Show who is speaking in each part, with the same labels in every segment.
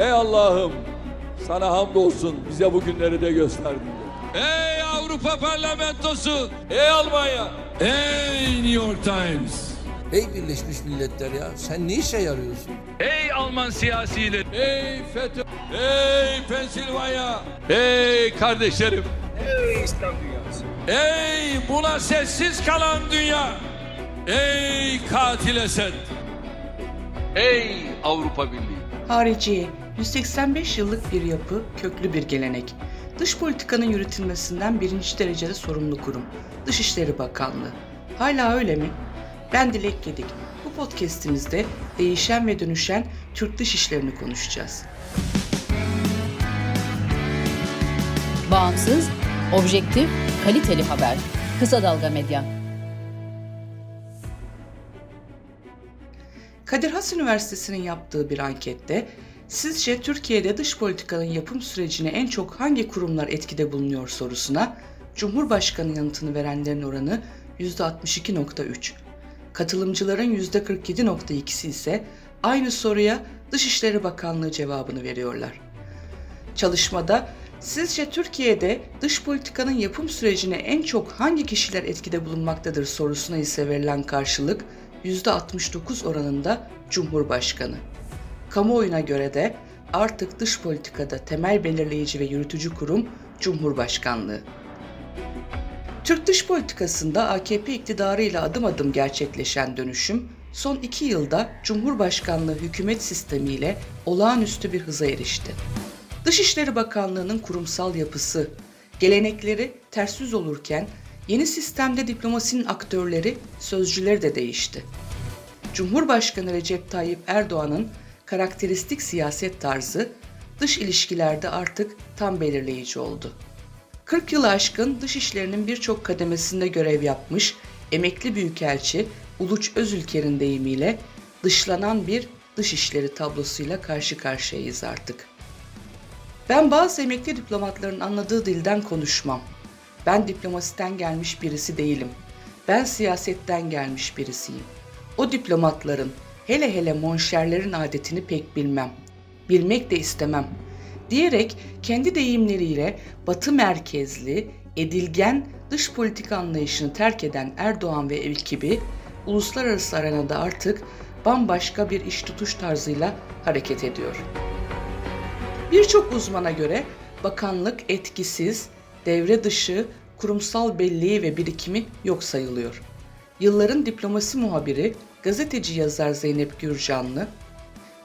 Speaker 1: Ey Allah'ım sana hamdolsun bize bu günleri de gösterdin.
Speaker 2: Ey Avrupa Parlamentosu!
Speaker 1: Ey Almanya!
Speaker 2: Ey New York Times!
Speaker 3: Ey Birleşmiş Milletler ya sen ne işe yarıyorsun?
Speaker 2: Ey Alman siyasileri!
Speaker 1: Ey FETÖ! Ey Pensilvanya! Ey kardeşlerim!
Speaker 4: Ey İslam dünyası.
Speaker 2: Ey buna sessiz kalan dünya! Ey katil Esed!
Speaker 1: Ey Avrupa Birliği!
Speaker 5: Hariciye, 185 yıllık bir yapı, köklü bir gelenek. Dış politikanın yürütülmesinden birinci derecede sorumlu kurum. Dışişleri Bakanlığı. Hala öyle mi? Ben Dilek Gedik. Bu podcastimizde değişen ve dönüşen Türk dış işlerini konuşacağız.
Speaker 6: Bağımsız, objektif, kaliteli haber. Kısa Dalga Medya.
Speaker 5: Kadir Has Üniversitesi'nin yaptığı bir ankette sizce Türkiye'de dış politikanın yapım sürecine en çok hangi kurumlar etkide bulunuyor sorusuna Cumhurbaşkanı yanıtını verenlerin oranı %62.3. Katılımcıların %47.2'si ise aynı soruya Dışişleri Bakanlığı cevabını veriyorlar. Çalışmada sizce Türkiye'de dış politikanın yapım sürecine en çok hangi kişiler etkide bulunmaktadır sorusuna ise verilen karşılık %69 oranında Cumhurbaşkanı. Kamuoyuna göre de artık dış politikada temel belirleyici ve yürütücü kurum Cumhurbaşkanlığı. Türk dış politikasında AKP iktidarıyla adım adım gerçekleşen dönüşüm, son iki yılda Cumhurbaşkanlığı hükümet sistemiyle olağanüstü bir hıza erişti. Dışişleri Bakanlığı'nın kurumsal yapısı, gelenekleri ters olurken yeni sistemde diplomasinin aktörleri, sözcüleri de değişti. Cumhurbaşkanı Recep Tayyip Erdoğan'ın karakteristik siyaset tarzı dış ilişkilerde artık tam belirleyici oldu. 40 yılı aşkın dış işlerinin birçok kademesinde görev yapmış emekli büyükelçi Uluç Özülker'in deyimiyle dışlanan bir dış işleri tablosuyla karşı karşıyayız artık. Ben bazı emekli diplomatların anladığı dilden konuşmam. Ben diplomasiden gelmiş birisi değilim. Ben siyasetten gelmiş birisiyim. O diplomatların, hele hele monşerlerin adetini pek bilmem. Bilmek de istemem. Diyerek kendi deyimleriyle batı merkezli, edilgen dış politika anlayışını terk eden Erdoğan ve ekibi uluslararası arenada artık bambaşka bir iş tutuş tarzıyla hareket ediyor. Birçok uzmana göre bakanlık etkisiz, devre dışı, kurumsal belleği ve birikimi yok sayılıyor. Yılların diplomasi muhabiri, gazeteci yazar Zeynep Gürcanlı,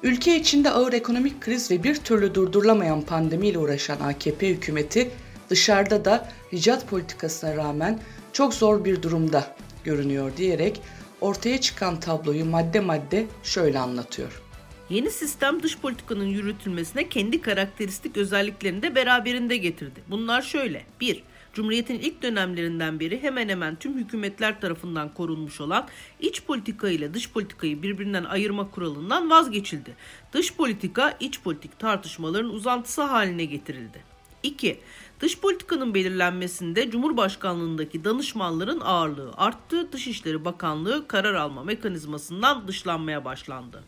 Speaker 5: ülke içinde ağır ekonomik kriz ve bir türlü durdurulamayan pandemiyle uğraşan AKP hükümeti dışarıda da ricat politikasına rağmen çok zor bir durumda görünüyor diyerek ortaya çıkan tabloyu madde madde şöyle anlatıyor.
Speaker 7: Yeni sistem dış politikanın yürütülmesine kendi karakteristik özelliklerini de beraberinde getirdi. Bunlar şöyle. 1. Cumhuriyet'in ilk dönemlerinden beri hemen hemen tüm hükümetler tarafından korunmuş olan iç politika ile dış politikayı birbirinden ayırma kuralından vazgeçildi. Dış politika iç politik tartışmaların uzantısı haline getirildi. 2. Dış politikanın belirlenmesinde Cumhurbaşkanlığındaki danışmanların ağırlığı arttı. Dışişleri Bakanlığı karar alma mekanizmasından dışlanmaya başlandı.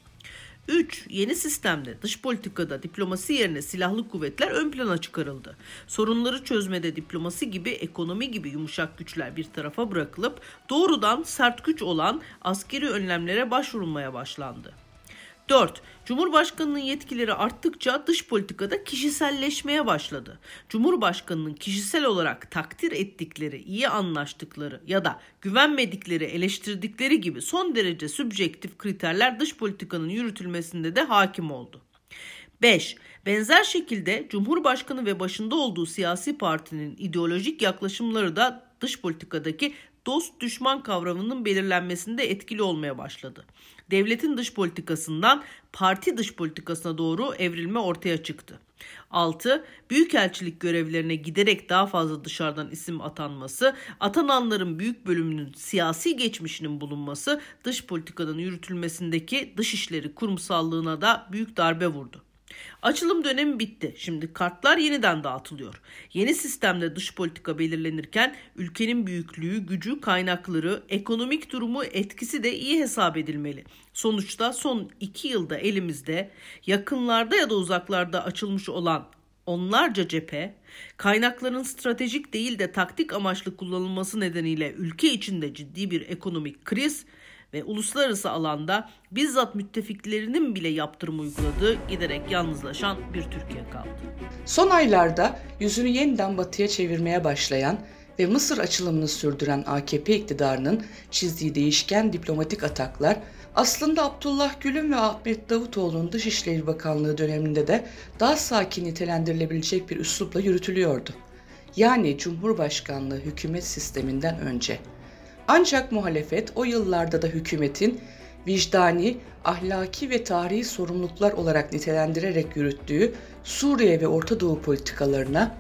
Speaker 7: 3. Yeni sistemde dış politikada diplomasi yerine silahlı kuvvetler ön plana çıkarıldı. Sorunları çözmede diplomasi gibi ekonomi gibi yumuşak güçler bir tarafa bırakılıp doğrudan sert güç olan askeri önlemlere başvurulmaya başlandı. 4. Cumhurbaşkanının yetkileri arttıkça dış politikada kişiselleşmeye başladı. Cumhurbaşkanının kişisel olarak takdir ettikleri, iyi anlaştıkları ya da güvenmedikleri, eleştirdikleri gibi son derece sübjektif kriterler dış politikanın yürütülmesinde de hakim oldu. 5. Benzer şekilde Cumhurbaşkanı ve başında olduğu siyasi partinin ideolojik yaklaşımları da dış politikadaki dost düşman kavramının belirlenmesinde etkili olmaya başladı. Devletin dış politikasından parti dış politikasına doğru evrilme ortaya çıktı. 6. Büyükelçilik görevlerine giderek daha fazla dışarıdan isim atanması, atananların büyük bölümünün siyasi geçmişinin bulunması dış politikanın yürütülmesindeki dışişleri kurumsallığına da büyük darbe vurdu. Açılım dönemi bitti. Şimdi kartlar yeniden dağıtılıyor. Yeni sistemde dış politika belirlenirken ülkenin büyüklüğü, gücü, kaynakları, ekonomik durumu, etkisi de iyi hesap edilmeli. Sonuçta son iki yılda elimizde yakınlarda ya da uzaklarda açılmış olan onlarca cephe, kaynakların stratejik değil de taktik amaçlı kullanılması nedeniyle ülke içinde ciddi bir ekonomik kriz ve uluslararası alanda bizzat müttefiklerinin bile yaptırım uyguladığı giderek yalnızlaşan bir Türkiye kaldı.
Speaker 5: Son aylarda yüzünü yeniden batıya çevirmeye başlayan ve Mısır açılımını sürdüren AKP iktidarının çizdiği değişken diplomatik ataklar aslında Abdullah Gül'ün ve Ahmet Davutoğlu'nun Dışişleri Bakanlığı döneminde de daha sakin nitelendirilebilecek bir üslupla yürütülüyordu. Yani Cumhurbaşkanlığı hükümet sisteminden önce. Ancak muhalefet o yıllarda da hükümetin vicdani, ahlaki ve tarihi sorumluluklar olarak nitelendirerek yürüttüğü Suriye ve Orta Doğu politikalarına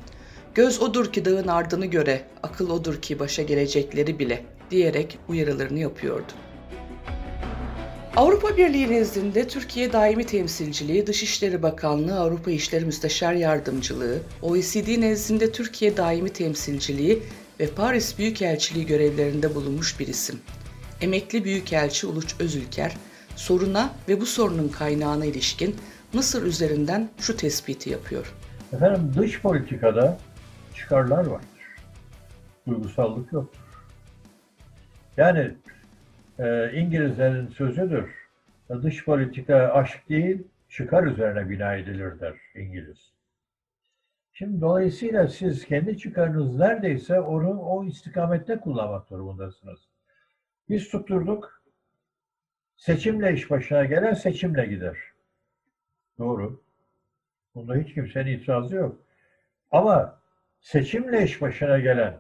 Speaker 5: göz odur ki dağın ardını göre, akıl odur ki başa gelecekleri bile diyerek uyarılarını yapıyordu. Avrupa Birliği nezdinde Türkiye Daimi Temsilciliği, Dışişleri Bakanlığı, Avrupa İşleri Müsteşar Yardımcılığı, OECD nezdinde Türkiye Daimi Temsilciliği ve Paris Büyükelçiliği görevlerinde bulunmuş bir isim. Emekli Büyükelçi Uluç Özülker, soruna ve bu sorunun kaynağına ilişkin Mısır üzerinden şu tespiti yapıyor.
Speaker 8: Efendim dış politikada çıkarlar vardır. Duygusallık yoktur. Yani e, İngilizlerin sözüdür. Dış politika aşk değil, çıkar üzerine bina edilir der İngiliz. Şimdi dolayısıyla siz kendi çıkarınız neredeyse onu o istikamette kullanmak durumundasınız. Biz tutturduk, seçimle iş başına gelen seçimle gider. Doğru. Bunda hiç kimsenin itirazı yok. Ama seçimle iş başına gelen,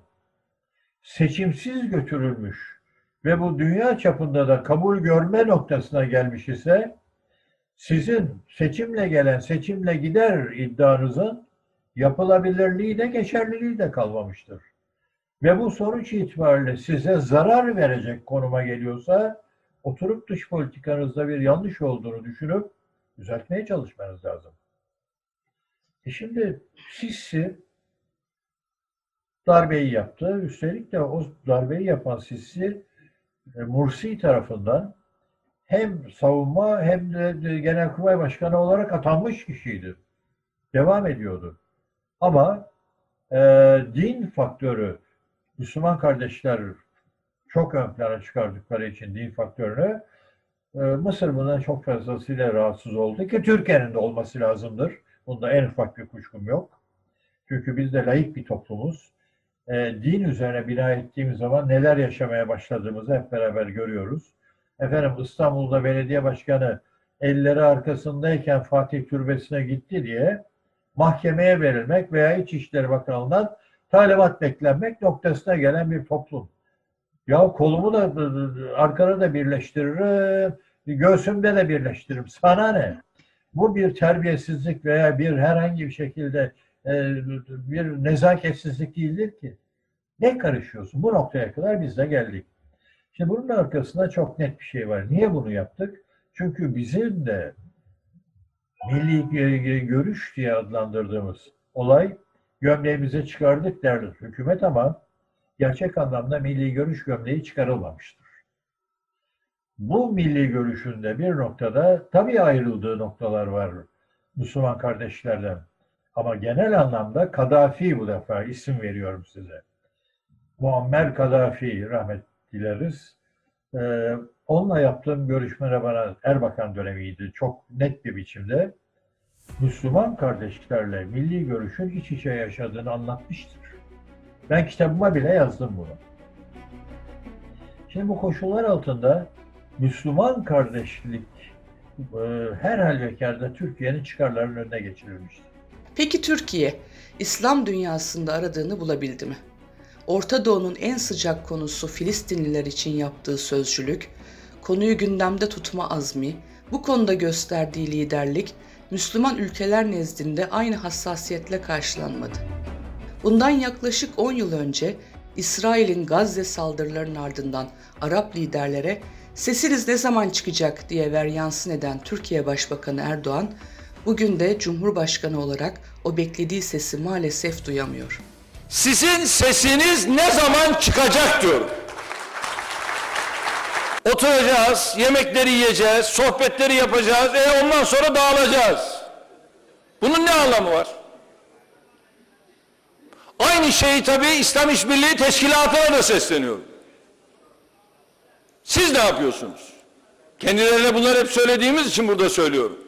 Speaker 8: seçimsiz götürülmüş ve bu dünya çapında da kabul görme noktasına gelmiş ise sizin seçimle gelen, seçimle gider iddianızın yapılabilirliği de geçerliliği de kalmamıştır. Ve bu sonuç itibariyle size zarar verecek konuma geliyorsa oturup dış politikanızda bir yanlış olduğunu düşünüp düzeltmeye çalışmanız lazım. E şimdi Sisi darbeyi yaptı. Üstelik de o darbeyi yapan Sisi e, Mursi tarafından hem savunma hem de Genelkurmay Başkanı olarak atanmış kişiydi. Devam ediyordu. Ama e, din faktörü Müslüman kardeşler çok ön plana çıkardıkları için din faktörünü e, Mısır bundan çok fazlasıyla rahatsız oldu ki Türkiye'nin de olması lazımdır. Bunda en ufak bir kuşkum yok. Çünkü biz de layık bir toplumuz. E, din üzerine bina ettiğimiz zaman neler yaşamaya başladığımızı hep beraber görüyoruz. Efendim İstanbul'da belediye başkanı elleri arkasındayken Fatih Türbesi'ne gitti diye mahkemeye verilmek veya İçişleri Bakanlığı'ndan talimat beklenmek noktasına gelen bir toplum. Ya kolumu da arkana da birleştiririm, göğsümde de birleştiririm. Sana ne? Bu bir terbiyesizlik veya bir herhangi bir şekilde e, bir nezaketsizlik değildir ki. Ne karışıyorsun? Bu noktaya kadar biz de geldik. Şimdi bunun arkasında çok net bir şey var. Niye bunu yaptık? Çünkü bizim de milli görüş diye adlandırdığımız olay gömleğimize çıkardık derler hükümet ama gerçek anlamda milli görüş gömleği çıkarılmamıştır. Bu milli görüşünde bir noktada tabii ayrıldığı noktalar var Müslüman kardeşlerden. Ama genel anlamda Kadafi bu defa isim veriyorum size. Muammer Kadafi rahmet dileriz. Ee, onunla yaptığım görüşmede bana Erbakan dönemiydi. Çok net bir biçimde Müslüman kardeşlerle milli görüşün iç içe yaşadığını anlatmıştır. Ben kitabıma bile yazdım bunu. Şimdi bu koşullar altında Müslüman kardeşlik e, her halükarda Türkiye'nin çıkarlarının önüne geçirilmiştir.
Speaker 5: Peki Türkiye, İslam dünyasında aradığını bulabildi mi? Orta Doğu'nun en sıcak konusu Filistinliler için yaptığı sözcülük, konuyu gündemde tutma azmi, bu konuda gösterdiği liderlik, Müslüman ülkeler nezdinde aynı hassasiyetle karşılanmadı. Bundan yaklaşık 10 yıl önce İsrail'in Gazze saldırılarının ardından Arap liderlere sesiniz ne zaman çıkacak diye veryansın eden Türkiye Başbakanı Erdoğan, Bugün de Cumhurbaşkanı olarak o beklediği sesi maalesef duyamıyor.
Speaker 9: Sizin sesiniz ne zaman çıkacak diyorum. Oturacağız, yemekleri yiyeceğiz, sohbetleri yapacağız, e ondan sonra dağılacağız. Bunun ne anlamı var? Aynı şeyi tabii İslam İşbirliği Teşkilatı'na da sesleniyorum. Siz ne yapıyorsunuz? Kendilerine bunları hep söylediğimiz için burada söylüyorum.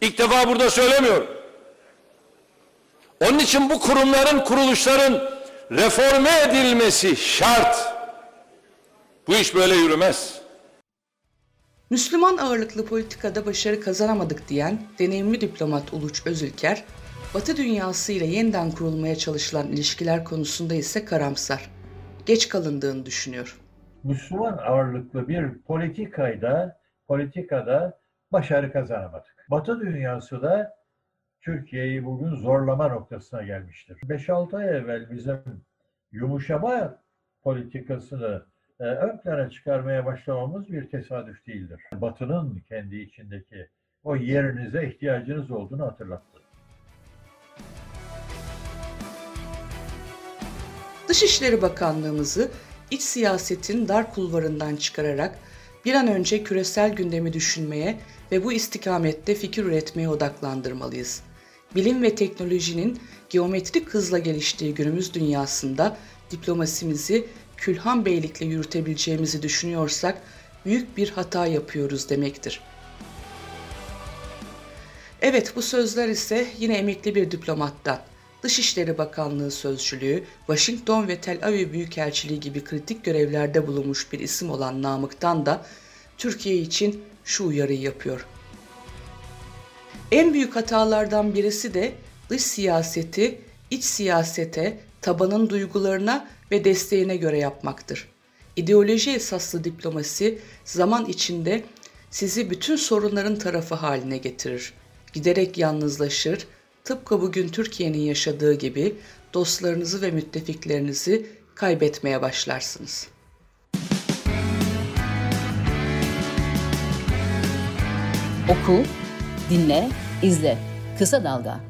Speaker 9: İlk defa burada söylemiyorum. Onun için bu kurumların, kuruluşların reforme edilmesi şart. Bu iş böyle yürümez.
Speaker 5: Müslüman ağırlıklı politikada başarı kazanamadık diyen deneyimli diplomat Uluç Özülker, Batı dünyası ile yeniden kurulmaya çalışılan ilişkiler konusunda ise karamsar. Geç kalındığını düşünüyor.
Speaker 8: Müslüman ağırlıklı bir politikayda, politikada başarı kazanamadık. Batı dünyası da Türkiye'yi bugün zorlama noktasına gelmiştir. 5-6 ay evvel bizim yumuşama politikasını e, ön plana çıkarmaya başlamamız bir tesadüf değildir. Batı'nın kendi içindeki o yerinize ihtiyacınız olduğunu hatırlattı.
Speaker 5: Dışişleri Bakanlığımızı iç siyasetin dar kulvarından çıkararak bir an önce küresel gündemi düşünmeye ve bu istikamette fikir üretmeye odaklandırmalıyız. Bilim ve teknolojinin geometrik hızla geliştiği günümüz dünyasında diplomasimizi Külhan Beylikle yürütebileceğimizi düşünüyorsak büyük bir hata yapıyoruz demektir. Evet bu sözler ise yine emekli bir diplomattan. Dışişleri Bakanlığı Sözcülüğü, Washington ve Tel Aviv Büyükelçiliği gibi kritik görevlerde bulunmuş bir isim olan Namık'tan da Türkiye için şu uyarıyı yapıyor. En büyük hatalardan birisi de dış siyaseti iç siyasete, tabanın duygularına ve desteğine göre yapmaktır. İdeoloji esaslı diplomasi zaman içinde sizi bütün sorunların tarafı haline getirir. Giderek yalnızlaşır, tıpkı bugün Türkiye'nin yaşadığı gibi dostlarınızı ve müttefiklerinizi kaybetmeye başlarsınız.
Speaker 6: Oku, dinle, izle. Kısa Dalga.